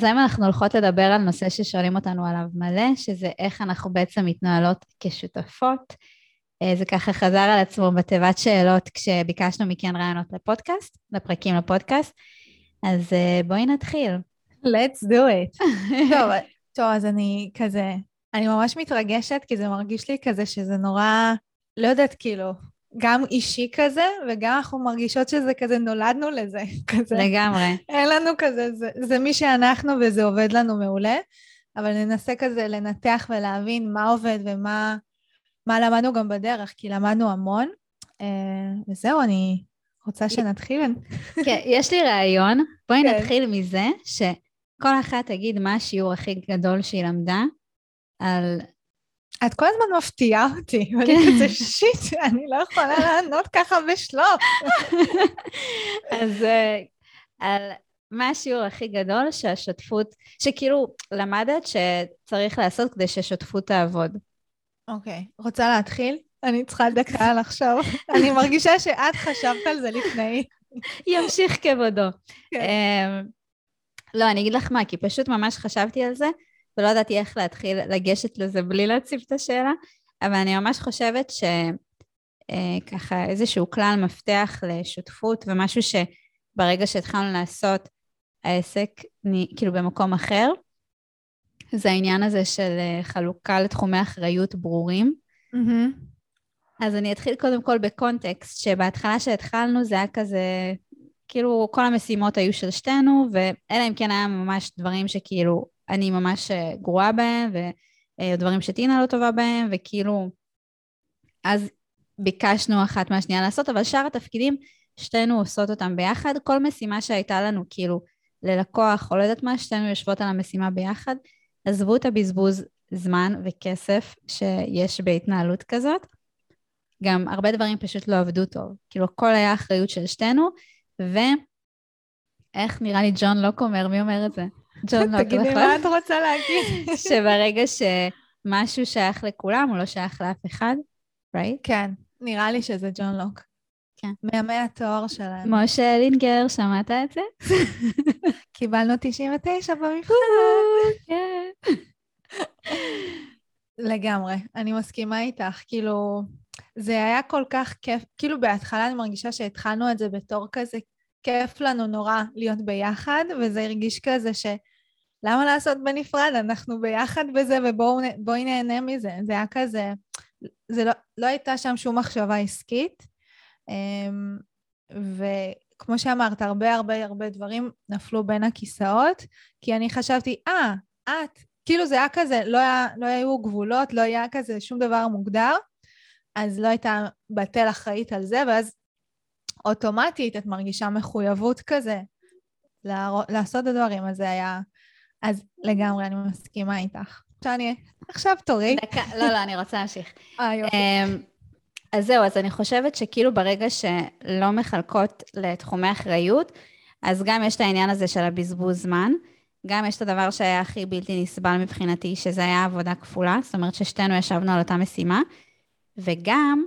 אז היום אנחנו הולכות לדבר על נושא ששואלים אותנו עליו מלא, שזה איך אנחנו בעצם מתנהלות כשותפות. אה, זה ככה חזר על עצמו בתיבת שאלות כשביקשנו מכן רעיונות לפודקאסט, לפרקים לפודקאסט. אז אה, בואי נתחיל. let's do it. טוב, טוב, אז אני כזה, אני ממש מתרגשת, כי זה מרגיש לי כזה שזה נורא, לא יודעת, כאילו, גם אישי כזה, וגם אנחנו מרגישות שזה כזה, נולדנו לזה, כזה. לגמרי. אין לנו כזה, זה, זה מי שאנחנו וזה עובד לנו מעולה, אבל ננסה כזה לנתח ולהבין מה עובד ומה מה למדנו גם בדרך, כי למדנו המון. אה, וזהו, אני רוצה שנתחיל. כן, יש לי רעיון. בואי כן. נתחיל מזה שכל אחת תגיד מה השיעור הכי גדול שהיא למדה על את כל הזמן מפתיעה אותי, ואני כן. כזה שיט, אני לא יכולה לענות ככה בשלוף. אז אה, על מה השיעור הכי גדול שהשותפות, שכאילו למדת שצריך לעשות כדי ששותפות תעבוד. אוקיי, רוצה להתחיל? אני צריכה דקה לחשוב. אני מרגישה שאת חשבת על זה לפני. ימשיך כבודו. כן. אמ, לא, אני אגיד לך מה, כי פשוט ממש חשבתי על זה, ולא ידעתי איך להתחיל לגשת לזה בלי להציב את השאלה, אבל אני ממש חושבת שככה אה, איזשהו כלל מפתח לשותפות ומשהו שברגע שהתחלנו לעשות, העסק כאילו במקום אחר, זה העניין הזה של אה, חלוקה לתחומי אחריות ברורים. Mm-hmm. אז אני אתחיל קודם כל בקונטקסט, שבהתחלה שהתחלנו זה היה כזה, כאילו כל המשימות היו של שתינו, ואלא אם כן היה ממש דברים שכאילו אני ממש אה, גרועה בהם, ודברים אה, שטינה לא טובה בהם, וכאילו, אז ביקשנו אחת מהשנייה לעשות, אבל שאר התפקידים, שתינו עושות אותם ביחד. כל משימה שהייתה לנו, כאילו, ללקוח, או לא יודעת מה, שתינו יושבות על המשימה ביחד. עזבו את הבזבוז זמן וכסף שיש בהתנהלות כזאת. גם הרבה דברים פשוט לא עבדו טוב. כאילו, הכל היה אחריות של שתינו, ואיך נראה לי ג'ון לוק אומר, מי אומר את זה? ג'ון לוק? תגידי מה את רוצה להגיד. שברגע שמשהו שייך לכולם, הוא לא שייך לאף אחד, right? כן, נראה לי שזה ג'ון לוק. כן. מימי התואר שלהם. משה לינגר, שמעת את זה? קיבלנו 99 במבחן. כן. לגמרי, אני מסכימה איתך. כאילו, זה היה כל כך כיף, כאילו בהתחלה אני מרגישה שהתחלנו את זה בתור כזה, כיף לנו נורא להיות ביחד, וזה הרגיש כזה ש... למה לעשות בנפרד? אנחנו ביחד בזה ובואי נהנה מזה. זה היה כזה, זה לא, לא הייתה שם שום מחשבה עסקית. אמ, וכמו שאמרת, הרבה הרבה הרבה דברים נפלו בין הכיסאות, כי אני חשבתי, אה, ah, את, כאילו זה היה כזה, לא, היה, לא היו גבולות, לא היה כזה שום דבר מוגדר, אז לא הייתה בתל אחראית על זה, ואז אוטומטית את מרגישה מחויבות כזה לעשות את הדברים, אז זה היה... אז לגמרי, אני מסכימה איתך. עכשיו אני... עכשיו תורי. דקה, לא, לא, אני רוצה להמשיך. אה, יופי. אמ, אז זהו, אז אני חושבת שכאילו ברגע שלא מחלקות לתחומי אחריות, אז גם יש את העניין הזה של הבזבוז זמן, גם יש את הדבר שהיה הכי בלתי נסבל מבחינתי, שזה היה עבודה כפולה, זאת אומרת ששתינו ישבנו על אותה משימה, וגם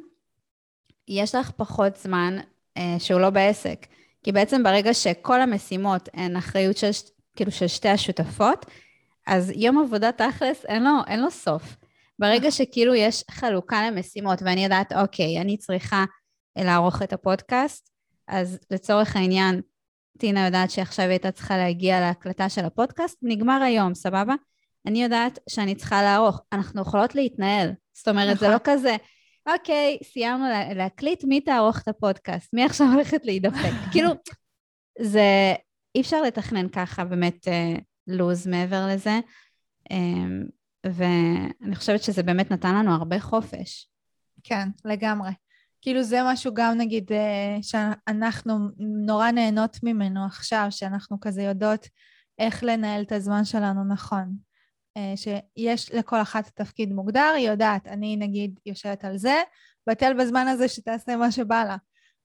יש לך פחות זמן אה, שהוא לא בעסק. כי בעצם ברגע שכל המשימות הן אחריות של, כאילו של שתי השותפות, אז יום עבודה תכלס אין לו, אין לו סוף. ברגע שכאילו יש חלוקה למשימות, ואני יודעת, אוקיי, אני צריכה לערוך את הפודקאסט, אז לצורך העניין, טינה יודעת שעכשיו היא הייתה צריכה להגיע להקלטה של הפודקאסט, נגמר היום, סבבה? אני יודעת שאני צריכה לערוך. אנחנו יכולות להתנהל. זאת אומרת, נכון. זה לא כזה, אוקיי, סיימנו לה, להקליט, מי תערוך את הפודקאסט? מי עכשיו הולכת להידפק? כאילו, זה, אי אפשר לתכנן ככה באמת אה, לוז מעבר לזה. אה, ואני חושבת שזה באמת נתן לנו הרבה חופש. כן, לגמרי. כאילו זה משהו גם נגיד אה, שאנחנו נורא נהנות ממנו עכשיו, שאנחנו כזה יודעות איך לנהל את הזמן שלנו נכון. אה, שיש לכל אחת תפקיד מוגדר, היא יודעת, אני נגיד יושבת על זה, בטל בזמן הזה שתעשה מה שבא לה.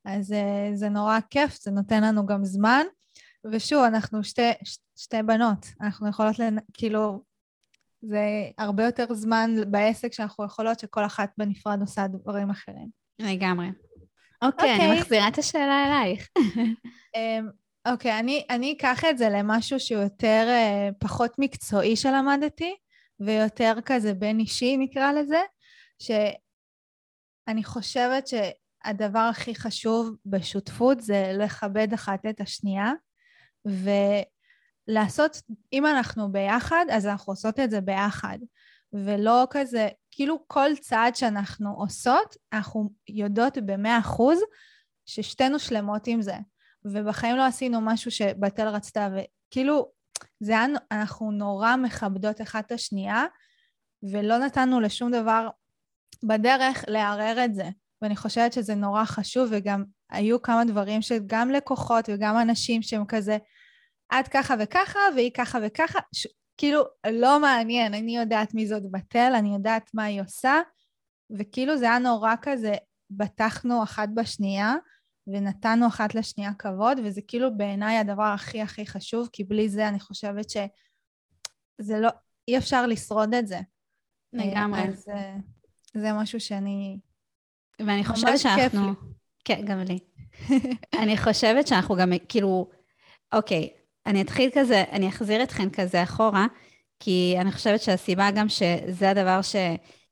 אז אה, זה נורא כיף, זה נותן לנו גם זמן. ושוב, אנחנו שתי, שתי בנות, אנחנו יכולות, לנ... כאילו, זה הרבה יותר זמן בעסק שאנחנו יכולות שכל אחת בנפרד עושה דברים אחרים. לגמרי. אוקיי, okay, okay. אני מחזירה את השאלה אלייך. אמ, אוקיי, okay, אני, אני אקח את זה למשהו שהוא יותר, אה, פחות מקצועי שלמדתי, ויותר כזה בין אישי נקרא לזה, שאני חושבת שהדבר הכי חשוב בשותפות זה לכבד אחת את השנייה, ולעשות, אם אנחנו ביחד, אז אנחנו עושות את זה ביחד. ולא כזה, כאילו כל צעד שאנחנו עושות, אנחנו יודעות במאה אחוז ששתינו שלמות עם זה. ובחיים לא עשינו משהו שבתל רצתה, וכאילו, זה היה, אנחנו נורא מכבדות אחת את השנייה, ולא נתנו לשום דבר בדרך לערער את זה. ואני חושבת שזה נורא חשוב, וגם היו כמה דברים שגם לקוחות וגם אנשים שהם כזה, את ככה וככה, והיא ככה וככה, ש... כאילו, לא מעניין, אני יודעת מי זאת בתל, אני יודעת מה היא עושה, וכאילו זה היה נורא כזה, בטחנו אחת בשנייה, ונתנו אחת לשנייה כבוד, וזה כאילו בעיניי הדבר הכי הכי חשוב, כי בלי זה אני חושבת שזה לא, אי אפשר לשרוד את זה. לגמרי. אז זה משהו שאני... ואני חושבת שאנחנו... כן, גם לי. אני חושבת שאנחנו גם, כאילו, אוקיי, אני אתחיל כזה, אני אחזיר אתכן כזה אחורה, כי אני חושבת שהסיבה גם שזה הדבר ש...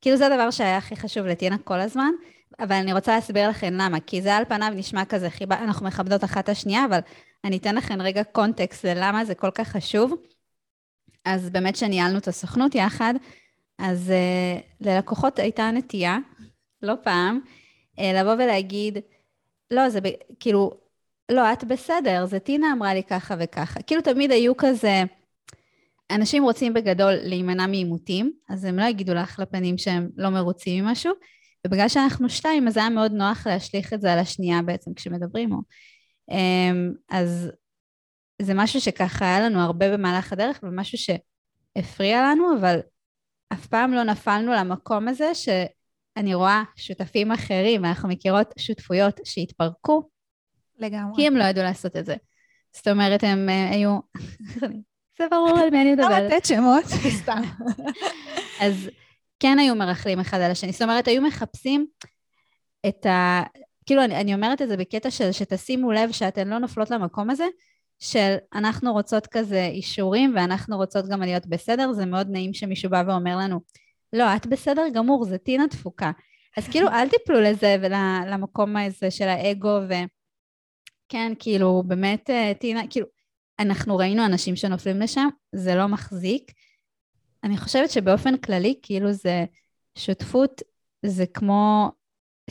כאילו זה הדבר שהיה הכי חשוב לטינה כל הזמן, אבל אני רוצה להסביר לכם למה, כי זה על פניו נשמע כזה חיבה, אנחנו מכבדות אחת את השנייה, אבל אני אתן לכם רגע קונטקסט ללמה זה כל כך חשוב. אז באמת שניהלנו את הסוכנות יחד, אז uh, ללקוחות הייתה נטייה, לא פעם, uh, לבוא ולהגיד, לא, זה ב... כאילו, לא, את בסדר, זה טינה אמרה לי ככה וככה. כאילו תמיד היו כזה, אנשים רוצים בגדול להימנע מעימותים, אז הם לא יגידו לך לפנים שהם לא מרוצים ממשהו, ובגלל שאנחנו שתיים, אז היה מאוד נוח להשליך את זה על השנייה בעצם כשמדברים. או. אמ, אז זה משהו שככה היה לנו הרבה במהלך הדרך, ומשהו שהפריע לנו, אבל אף פעם לא נפלנו למקום הזה שאני רואה שותפים אחרים, ואנחנו מכירות שותפויות שהתפרקו, לגמרי. כי הם לא ידעו לעשות את זה. זאת אומרת, הם uh, היו... זה ברור על מי אני מדברת. לא לתת שמות, סתם. אז כן היו מרכלים אחד על השני. זאת אומרת, היו מחפשים את ה... כאילו, אני, אני אומרת את זה בקטע של שתשימו לב שאתן לא נופלות למקום הזה, של אנחנו רוצות כזה אישורים ואנחנו רוצות גם להיות בסדר, זה מאוד נעים שמישהו בא ואומר לנו, לא, את בסדר גמור, זה טינה תפוקה. אז כאילו, אל תיפלו לזה ולמקום הזה של האגו, וכן, כאילו, באמת, אה, טינה, כאילו, אנחנו ראינו אנשים שנופלים לשם, זה לא מחזיק. אני חושבת שבאופן כללי, כאילו זה, שותפות זה כמו,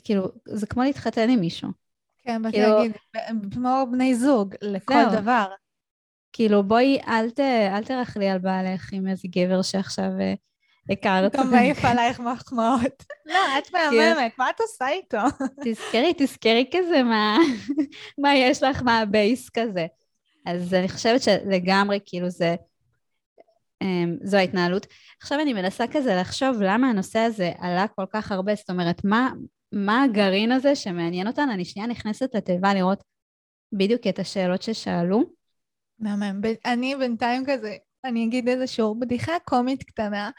כאילו, זה כמו להתחתן עם מישהו. כן, באתי כאילו, להגיד, כמו בני זוג, לכל זהו. דבר. כאילו, בואי, אל, ת, אל תרחלי על בעלך עם איזה גבר שעכשיו אה, הכרת. גם מעיף עלייך מחמאות. לא, את מהממת, מה את עושה איתו? תזכרי, תזכרי כזה מה, מה יש לך מהבייס כזה. אז אני חושבת שלגמרי, כאילו, זה... אמ, זו ההתנהלות. עכשיו אני מנסה כזה לחשוב למה הנושא הזה עלה כל כך הרבה, זאת אומרת, מה, מה הגרעין הזה שמעניין אותנו? אני שנייה נכנסת לתיבה לראות בדיוק את השאלות ששאלו. מהמם. אני בינתיים כזה, אני אגיד איזה שיעור בדיחה קומית קטנה,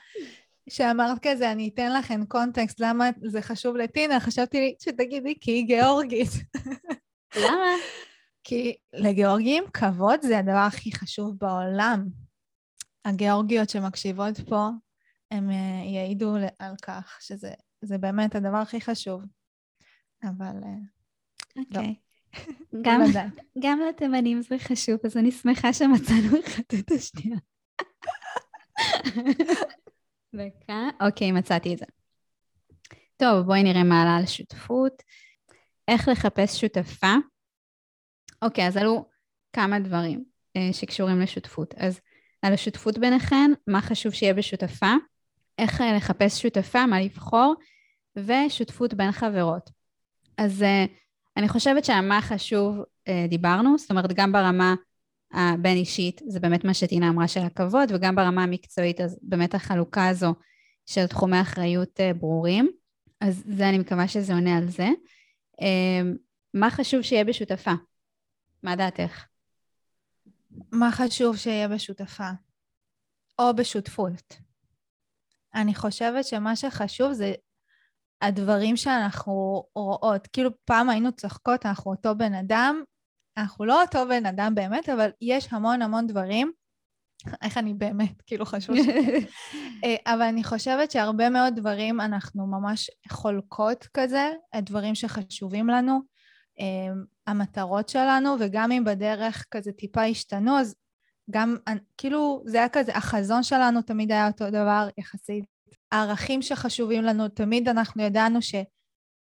שאמרת כזה, אני אתן לכם קונטקסט למה זה חשוב לטינה, חשבתי לי שתגידי כי היא גיאורגית. למה? כי לגיאורגים כבוד זה הדבר הכי חשוב בעולם. הגיאורגיות שמקשיבות פה, הם אה, יעידו על כך שזה באמת הדבר הכי חשוב. אבל אה, לא. אוקיי. גם, גם לתימנים זה חשוב, אז אני שמחה שמצאנו אחת את השנייה. דקה, אוקיי, מצאתי את זה. טוב, בואי נראה מה עלה על שותפות. איך לחפש שותפה? אוקיי, אז עלו כמה דברים אה, שקשורים לשותפות. אז על השותפות ביניכן, מה חשוב שיהיה בשותפה, איך אה, לחפש שותפה, מה לבחור, ושותפות בין חברות. אז אה, אני חושבת שהמה חשוב אה, דיברנו, זאת אומרת גם ברמה הבין אישית, זה באמת מה שטינה אמרה של הכבוד, וגם ברמה המקצועית, אז באמת החלוקה הזו של תחומי אחריות ברורים. אז זה, אני מקווה שזה עונה על זה. מה חשוב שיהיה בשותפה? מה דעתך? מה חשוב שיהיה בשותפה? או בשותפות. אני חושבת שמה שחשוב זה הדברים שאנחנו רואות. כאילו פעם היינו צוחקות, אנחנו אותו בן אדם, אנחנו לא אותו בן אדם באמת, אבל יש המון המון דברים. איך אני באמת, כאילו חשוב ש... אה, אבל אני חושבת שהרבה מאוד דברים אנחנו ממש חולקות כזה, דברים שחשובים לנו, אה, המטרות שלנו, וגם אם בדרך כזה טיפה השתנו, אז גם, כאילו, זה היה כזה, החזון שלנו תמיד היה אותו דבר יחסית. הערכים שחשובים לנו, תמיד אנחנו ידענו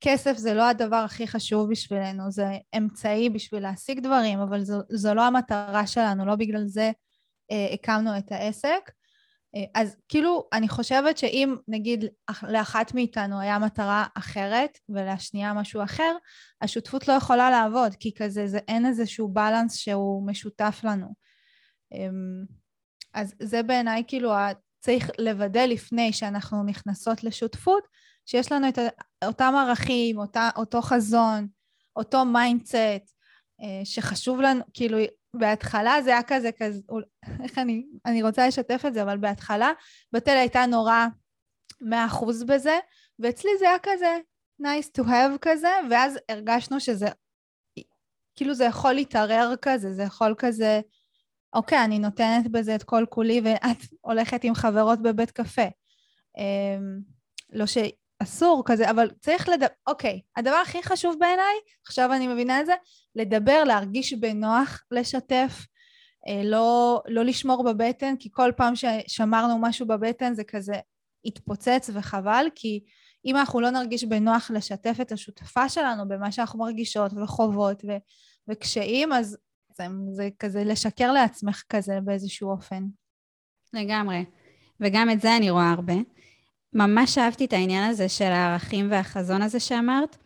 שכסף זה לא הדבר הכי חשוב בשבילנו, זה אמצעי בשביל להשיג דברים, אבל זו, זו לא המטרה שלנו, לא בגלל זה אה, הקמנו את העסק. אה, אז כאילו, אני חושבת שאם נגיד לאחת מאיתנו היה מטרה אחרת ולשנייה משהו אחר, השותפות לא יכולה לעבוד, כי כזה זה אין איזשהו balance שהוא משותף לנו. אמ, אז זה בעיניי כאילו צריך לוודא לפני שאנחנו נכנסות לשותפות, שיש לנו את אותם ערכים, אותה, אותו חזון, אותו mindset, אה, שחשוב לנו, כאילו בהתחלה זה היה כזה, כזה, איך אני, אני רוצה לשתף את זה, אבל בהתחלה בתל הייתה נורא מאה אחוז בזה, ואצלי זה היה כזה nice to have כזה, ואז הרגשנו שזה, כאילו זה יכול להתערער כזה, זה יכול כזה, אוקיי, אני נותנת בזה את כל כולי, ואת הולכת עם חברות בבית קפה. אמ, לא שאסור כזה, אבל צריך לדבר, אוקיי, הדבר הכי חשוב בעיניי, עכשיו אני מבינה את זה, לדבר, להרגיש בנוח לשתף, אה, לא, לא לשמור בבטן, כי כל פעם ששמרנו משהו בבטן זה כזה התפוצץ וחבל, כי אם אנחנו לא נרגיש בנוח לשתף את השותפה שלנו במה שאנחנו מרגישות וחוות ו- וקשיים, אז זה, זה כזה לשקר לעצמך כזה באיזשהו אופן. לגמרי. וגם את זה אני רואה הרבה. ממש אהבתי את העניין הזה של הערכים והחזון הזה שאמרת.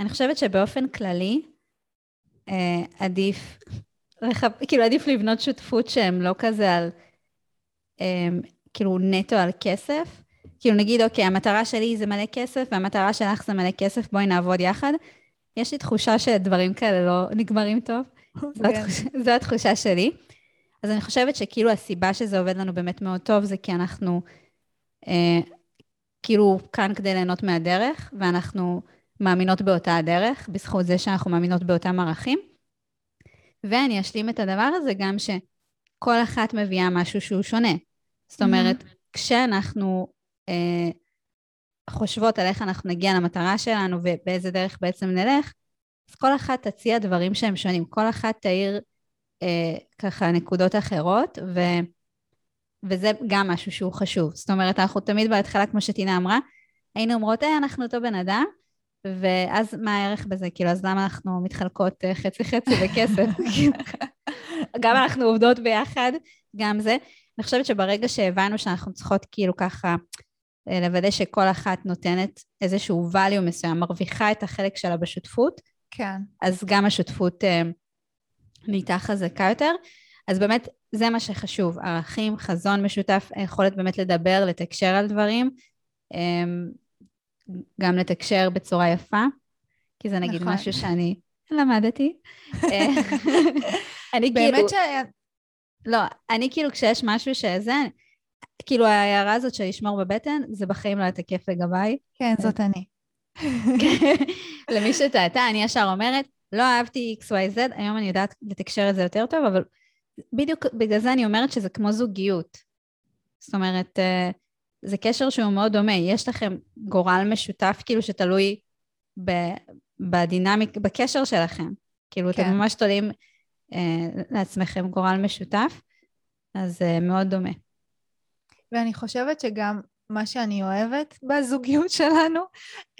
אני חושבת שבאופן כללי, אה, עדיף, רחב, כאילו עדיף לבנות שותפות שהם לא כזה על, אה, כאילו נטו על כסף. כאילו נגיד, אוקיי, המטרה שלי זה מלא כסף, והמטרה שלך זה מלא כסף, בואי נעבוד יחד. יש לי תחושה שדברים כאלה לא נגמרים טוב. זו, כן. התחושה, זו התחושה שלי. אז אני חושבת שכאילו הסיבה שזה עובד לנו באמת מאוד טוב, זה כי אנחנו אה, כאילו כאן כדי ליהנות מהדרך, ואנחנו מאמינות באותה הדרך, בזכות זה שאנחנו מאמינות באותם ערכים. ואני אשלים את הדבר הזה גם שכל אחת מביאה משהו שהוא שונה. זאת אומרת, mm-hmm. כשאנחנו אה, חושבות על איך אנחנו נגיע למטרה שלנו ובאיזה דרך בעצם נלך, אז כל אחת תציע דברים שהם שונים, כל אחת תאיר אה, ככה נקודות אחרות, ו, וזה גם משהו שהוא חשוב. זאת אומרת, אנחנו תמיד בהתחלה, כמו שטינה אמרה, היינו אומרות, היי, אנחנו אותו בן אדם, ואז מה הערך בזה? כאילו, אז למה אנחנו מתחלקות אה, חצי-חצי בכסף? גם אנחנו עובדות ביחד, גם זה. אני חושבת שברגע שהבנו שאנחנו צריכות כאילו ככה אה, לוודא שכל אחת נותנת איזשהו value מסוים, מרוויחה את החלק שלה בשותפות, כן. אז גם השותפות אה, נהייתה חזקה יותר. אז באמת, זה מה שחשוב, ערכים, חזון משותף, היכולת באמת לדבר, לתקשר על דברים, אה, גם לתקשר בצורה יפה, כי זה נגיד נכון. משהו שאני למדתי. אני באמת כאילו... ש... לא, אני כאילו כשיש משהו שזה, כאילו ההערה הזאת של לשמור בבטן, זה בחיים לא יתקף לגביי. כן, זאת אני. למי שטעתה, אני ישר אומרת, לא אהבתי XYZ, היום אני יודעת לתקשר את זה יותר טוב, אבל בדיוק בגלל זה אני אומרת שזה כמו זוגיות. זאת אומרת, אה, זה קשר שהוא מאוד דומה. יש לכם גורל משותף, כאילו, שתלוי בדינמיק, בקשר שלכם. כאילו, כן. אתם ממש תולים אה, לעצמכם גורל משותף, אז אה, מאוד דומה. ואני חושבת שגם מה שאני אוהבת בזוגיות שלנו,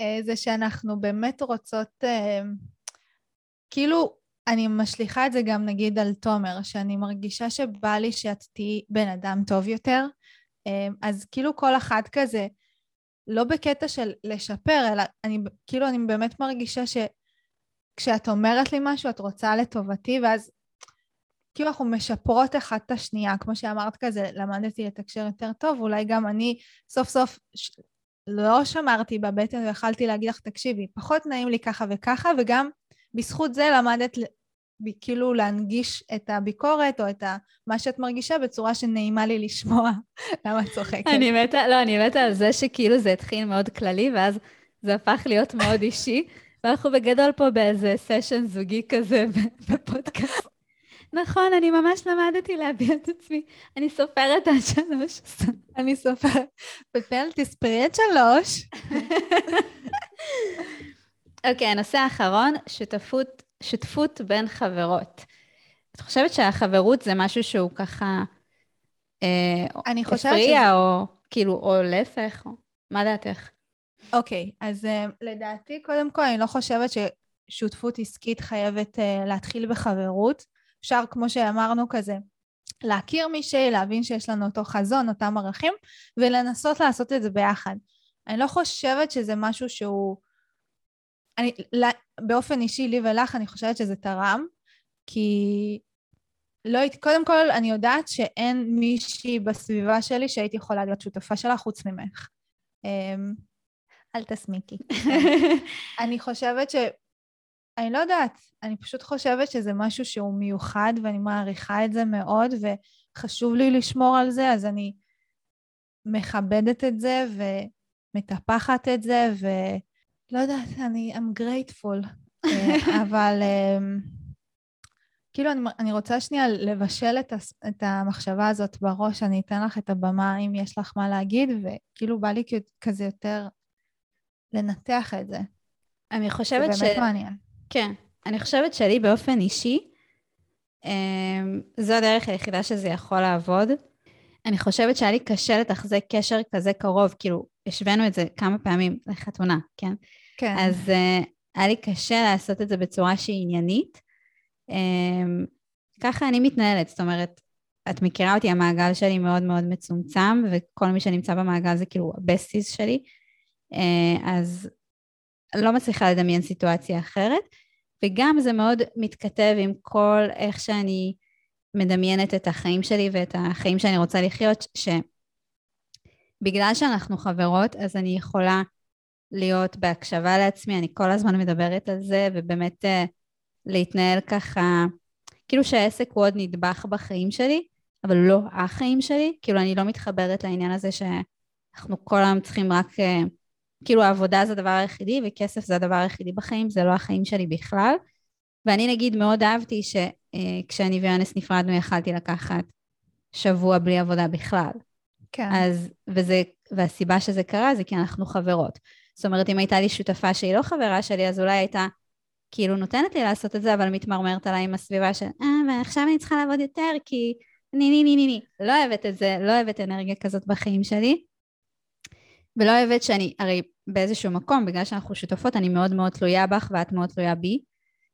אה, זה שאנחנו באמת רוצות, אה, כאילו, אני משליכה את זה גם נגיד על תומר, שאני מרגישה שבא לי שאת תהיי בן אדם טוב יותר, אה, אז כאילו כל אחת כזה, לא בקטע של לשפר, אלא אני כאילו אני באמת מרגישה שכשאת אומרת לי משהו את רוצה לטובתי, ואז כאילו אנחנו משפרות אחת את השנייה, כמו שאמרת כזה, למדתי לתקשר יותר טוב, אולי גם אני סוף סוף ש... לא שמרתי בבטן ויכלתי להגיד לך, תקשיבי, פחות נעים לי ככה וככה, וגם בזכות זה למדת כאילו להנגיש את הביקורת או את ה... מה שאת מרגישה בצורה שנעימה לי לשמוע. למה את צוחקת? אני מתה, לא, אני מתה על זה שכאילו זה התחיל מאוד כללי, ואז זה הפך להיות מאוד אישי. ואנחנו בגדול פה באיזה סשן זוגי כזה בפודקאסט. נכון, אני ממש למדתי להביע את עצמי. אני סופרת עד שלוש. אני סופרת. בפל, תספרי את שלוש. אוקיי, הנושא האחרון, שותפות, שותפות בין חברות. את חושבת שהחברות זה משהו שהוא ככה... אה, אני חושבת הפריע, שזה... או כאילו, או להפך, או... מה דעתך? אוקיי, אז uh, לדעתי, קודם כל, אני לא חושבת ששותפות עסקית חייבת uh, להתחיל בחברות. אפשר, כמו שאמרנו, כזה, להכיר מישהי, להבין שיש לנו אותו חזון, אותם ערכים, ולנסות לעשות את זה ביחד. אני לא חושבת שזה משהו שהוא... אני, באופן אישי, לי ולך, אני חושבת שזה תרם, כי לא הייתי, קודם כל, אני יודעת שאין מישהי בסביבה שלי שהייתי יכולה להיות שותפה שלה חוץ ממך. אמ, אל תסמיקי. אני חושבת ש... אני לא יודעת, אני פשוט חושבת שזה משהו שהוא מיוחד ואני מעריכה את זה מאוד וחשוב לי לשמור על זה, אז אני מכבדת את זה ומטפחת את זה ולא יודעת, אני, I'm grateful. אה, אבל אמ, כאילו אני, אני רוצה שנייה לבשל את, הס, את המחשבה הזאת בראש, אני אתן לך את הבמה אם יש לך מה להגיד, וכאילו בא לי כזה יותר לנתח את זה. אני חושבת ש... זה באמת מעניין. כן. אני חושבת שלי באופן אישי, אמ, זו הדרך היחידה שזה יכול לעבוד. אני חושבת שהיה לי קשה לתחזק קשר כזה קרוב, כאילו, השווינו את זה כמה פעמים לחתונה, כן? כן. אז uh, היה לי קשה לעשות את זה בצורה שהיא עניינית. Um, ככה אני מתנהלת, זאת אומרת, את מכירה אותי, המעגל שלי מאוד מאוד מצומצם, וכל מי שנמצא במעגל זה כאילו הבסטיס שלי. אה, אז לא מצליחה לדמיין סיטואציה אחרת, וגם זה מאוד מתכתב עם כל איך שאני מדמיינת את החיים שלי ואת החיים שאני רוצה לחיות, שבגלל שאנחנו חברות, אז אני יכולה להיות בהקשבה לעצמי, אני כל הזמן מדברת על זה, ובאמת uh, להתנהל ככה, כאילו שהעסק הוא עוד נדבך בחיים שלי, אבל לא החיים שלי, כאילו אני לא מתחברת לעניין הזה שאנחנו כל היום צריכים רק... Uh, כאילו העבודה זה הדבר היחידי וכסף זה הדבר היחידי בחיים, זה לא החיים שלי בכלל. ואני נגיד מאוד אהבתי שכשאני אה, ויאנס נפרדנו יכלתי לקחת שבוע בלי עבודה בכלל. כן. אז, וזה, והסיבה שזה קרה זה כי אנחנו חברות. זאת אומרת, אם הייתה לי שותפה שהיא לא חברה שלי, אז אולי הייתה כאילו נותנת לי לעשות את זה, אבל מתמרמרת עליי עם הסביבה של, אה, ועכשיו אני צריכה לעבוד יותר כי ני ני ני ני ני. לא אוהבת את זה, לא אוהבת אנרגיה כזאת בחיים שלי. ולא אוהבת שאני, הרי באיזשהו מקום, בגלל שאנחנו שותפות, אני מאוד מאוד תלויה בך ואת מאוד תלויה בי.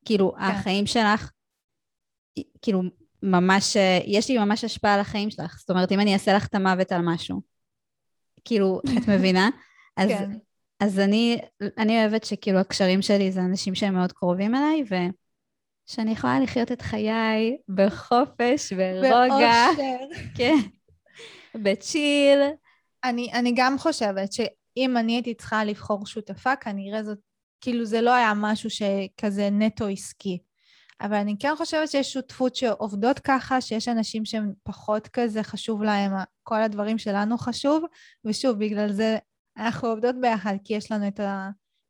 כאילו, כן. החיים שלך, כאילו, ממש, יש לי ממש השפעה על החיים שלך. זאת אומרת, אם אני אעשה לך את המוות על משהו, כאילו, את מבינה? אז, כן. אז אני, אני אוהבת שכאילו הקשרים שלי זה אנשים שהם מאוד קרובים אליי, ושאני יכולה לחיות את חיי בחופש, ברוגע. באושר. כן. בצ'יל. אני, אני גם חושבת שאם אני הייתי צריכה לבחור שותפה, כנראה זאת, כאילו זה לא היה משהו שכזה נטו עסקי. אבל אני כן חושבת שיש שותפות שעובדות ככה, שיש אנשים שהם פחות כזה חשוב להם, כל הדברים שלנו חשוב, ושוב, בגלל זה אנחנו עובדות ביחד, כי יש לנו את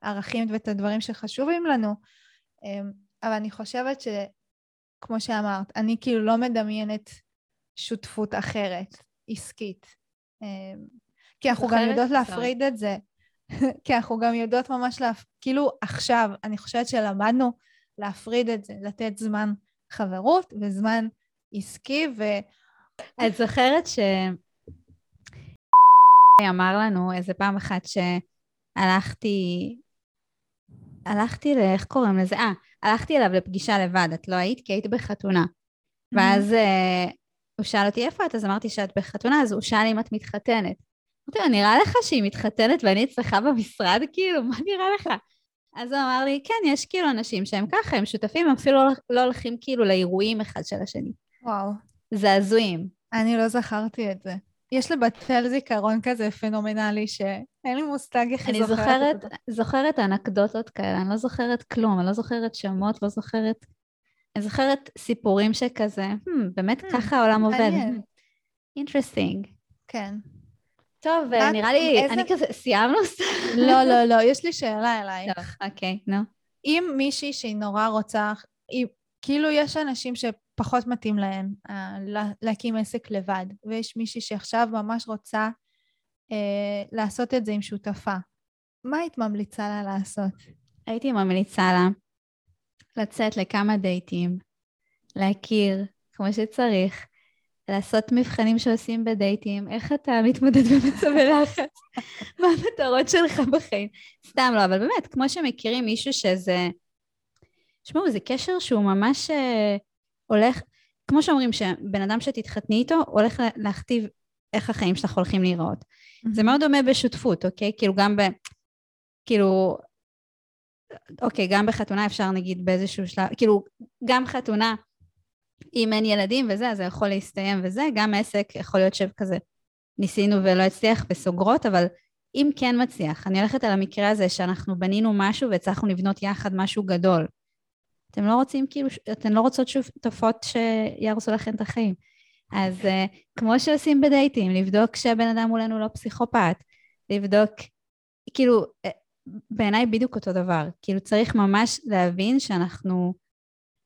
הערכים ואת הדברים שחשובים לנו. אמ, אבל אני חושבת שכמו שאמרת, אני כאילו לא מדמיינת שותפות אחרת, עסקית. אמ, כי אנחנו גם יודעות להפריד את זה. כי אנחנו גם יודעות ממש, להפ... כאילו עכשיו, אני חושבת שלמדנו להפריד את זה, לתת זמן חברות וזמן עסקי, ו... את זוכרת ש... אמר לנו איזה פעם אחת שהלכתי, הלכתי ל... איך קוראים לזה? אה, הלכתי אליו לפגישה לבד, את לא היית? כי היית בחתונה. ואז uh, הוא שאל אותי, איפה את? אז אמרתי שאת בחתונה, אז הוא שאל אם את מתחתנת. אמרתי לו, נראה לך שהיא מתחתנת ואני אצלך במשרד? כאילו, מה נראה לך? אז הוא אמר לי, כן, יש כאילו אנשים שהם ככה, הם שותפים, הם אפילו לא, לא הולכים כאילו לאירועים אחד של השני. וואו. זה הזויים. אני לא זכרתי את זה. יש לבטל זיכרון כזה פנומנלי שאין לי מושג איך היא זוכרת. אני זוכרת, זוכרת אנקדוטות כאלה, אני לא זוכרת כלום, אני לא זוכרת שמות, לא זוכרת... אני זוכרת סיפורים שכזה, hmm, באמת hmm, ככה העולם עובד. אינטרסטינג. כן. טוב, נראה לי, איזה... אני כזה, סיימנו? לא, לא, לא, יש לי שאלה אלייך. אוקיי, נו. אם מישהי שהיא נורא רוצה, היא, כאילו יש אנשים שפחות מתאים להם אה, להקים עסק לבד, ויש מישהי שעכשיו ממש רוצה אה, לעשות את זה עם שותפה. מה היית ממליצה לה לעשות? הייתי ממליצה לה לצאת לכמה דייטים, להכיר כמו שצריך, לעשות מבחנים שעושים בדייטים, איך אתה מתמודד במצבי לחץ, מה המטרות שלך בחיים. סתם לא, אבל באמת, כמו שמכירים מישהו שזה... תשמעו, זה קשר שהוא ממש אה, הולך, כמו שאומרים, שבן אדם שתתחתני איתו הולך להכתיב איך החיים שלך הולכים להיראות. זה מאוד דומה בשותפות, אוקיי? כאילו גם ב... כאילו... אוקיי, גם בחתונה אפשר נגיד באיזשהו שלב, כאילו, גם חתונה אם אין ילדים וזה, אז זה יכול להסתיים וזה, גם עסק יכול להיות שכזה ניסינו ולא הצליח וסוגרות, אבל אם כן מצליח, אני הולכת על המקרה הזה שאנחנו בנינו משהו והצלחנו לבנות יחד משהו גדול. אתם לא רוצים כאילו, אתן לא רוצות שותפות שיהרסו לכם את החיים. אז uh, כמו שעושים בדייטים, לבדוק שהבן אדם מולנו לא פסיכופת, לבדוק, כאילו, אה, בעיניי בדיוק אותו דבר. כאילו צריך ממש להבין שאנחנו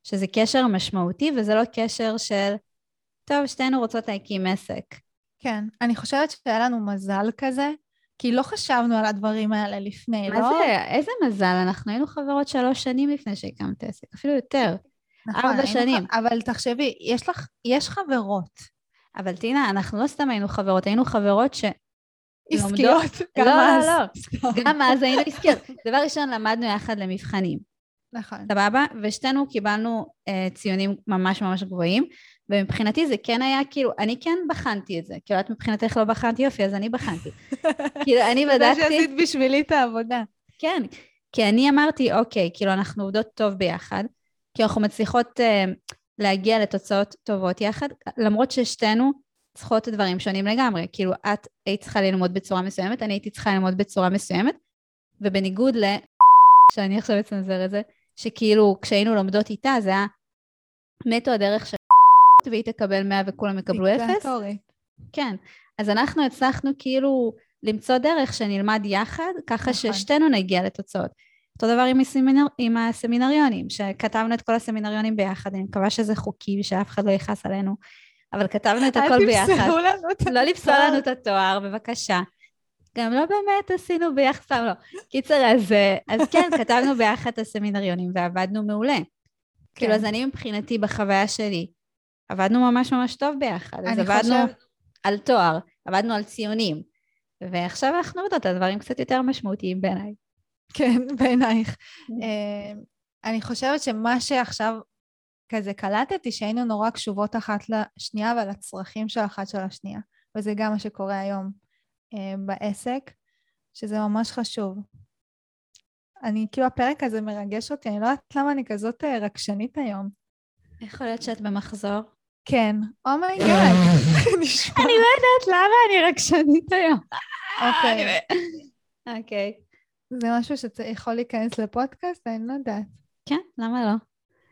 שזה קשר משמעותי וזה לא קשר של, טוב, שתינו רוצות להקים עסק. כן, אני חושבת שהיה לנו מזל כזה, כי לא חשבנו על הדברים האלה לפני, מה לא? מה זה? איזה מזל? אנחנו היינו חברות שלוש שנים לפני שהקמת עסק, אפילו יותר. נכון, ארבע שנים. ח... אבל תחשבי, יש לך, יש חברות. אבל טינה, אנחנו לא סתם היינו חברות, היינו חברות ש... עסקיות, גם לא, אז. לא, לא, לא. גם אז היינו עסקיות. דבר ראשון, למדנו יחד למבחנים. נכון. סבבה? ושתינו קיבלנו אה, ציונים ממש ממש גבוהים, ומבחינתי זה כן היה כאילו, אני כן בחנתי את זה. כאילו, את מבחינתך לא בחנת יופי, אז אני בחנתי. כאילו, אני בדקתי... זה שעשית בשבילי את העבודה. כן, כי אני אמרתי, אוקיי, כאילו, אנחנו עובדות טוב ביחד, כי אנחנו מצליחות אה, להגיע לתוצאות טובות יחד, למרות ששתינו צריכות דברים שונים לגמרי. כאילו, את היית צריכה ללמוד בצורה מסוימת, אני הייתי צריכה ללמוד בצורה מסוימת, ובניגוד ל... שאני עכשיו אצנזר את זה, שכאילו כשהיינו לומדות איתה זה היה מתו הדרך של והיא תקבל 100 וכולם יקבלו 0. כן. אז אנחנו הצלחנו כאילו למצוא דרך שנלמד יחד, ככה נכון. ששתינו נגיע לתוצאות. אותו דבר עם, הסמינר, עם הסמינריונים, שכתבנו את כל הסמינריונים ביחד, אני מקווה שזה חוקי ושאף אחד לא יכעס עלינו, אבל כתבנו את הכל ביחד. אל תפסלו לנו את התואר. לא לפסול לנו את התואר, בבקשה. גם לא באמת עשינו ביחד, סתם לא. קיצר, אז, אה, אז כן, כתבנו ביחד את הסמינריונים ועבדנו מעולה. כן. כאילו, אז אני מבחינתי, בחוויה שלי, עבדנו ממש ממש טוב ביחד. אז עבדנו חושב... על תואר, עבדנו על ציונים, ועכשיו אנחנו עובדות על דברים קצת יותר משמעותיים בעיניי. כן, בעינייך. אה, אני חושבת שמה שעכשיו כזה קלטתי, שהיינו נורא קשובות אחת לשנייה ועל הצרכים של אחת של השנייה, וזה גם מה שקורה היום. אה, בעסק, שזה ממש חשוב. אני, כאילו הפרק הזה מרגש אותי, אני לא יודעת למה אני כזאת אה, רגשנית היום. יכול להיות שאת במחזור? כן. oh my god. Oh אני לא יודעת למה אני רגשנית היום. אוקיי. אוקיי. זה משהו שיכול להיכנס לפודקאסט? אני לא יודעת. כן, למה לא?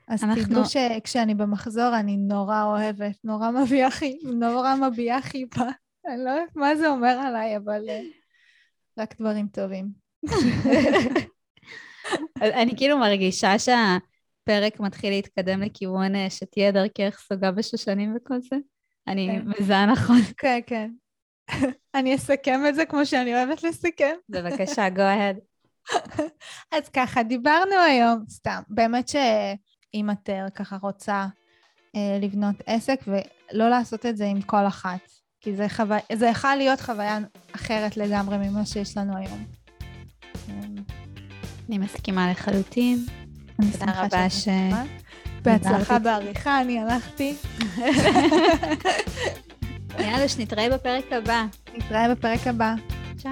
אז אנחנו... תדעו שכשאני במחזור אני נורא אוהבת, נורא מביעה חיבה, נורא מביעה חיבה. אני לא יודעת מה זה אומר עליי, אבל אה, רק דברים טובים. אני כאילו מרגישה שהפרק מתחיל להתקדם לכיוון אה, שתהיה דרכך סוגה בשושנים וכל זה. אני כן. מזהה נכון. כן, כן. אני אסכם את זה כמו שאני אוהבת לסכם. בבקשה, go ahead. אז ככה, דיברנו היום, סתם, באמת שאם את אה, ככה רוצה לבנות עסק ולא לעשות את זה עם כל אחת. כי זה, חו... זה יכול להיות חוויה אחרת לגמרי ממה שיש לנו היום. אני מסכימה לחלוטין. תודה רבה ש... בהצלחה בעריכה, אני הלכתי. יאללה, שנתראה בפרק הבא. נתראה בפרק הבא. צ'או.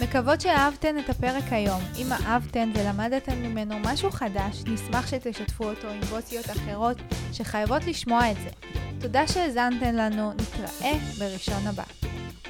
מקוות שאהבתן את הפרק היום. אם אהבתן ולמדתן ממנו משהו חדש, נשמח שתשתפו אותו עם בוסיות אחרות שחייבות לשמוע את זה. תודה שהאזנתן לנו, נתראה בראשון הבא.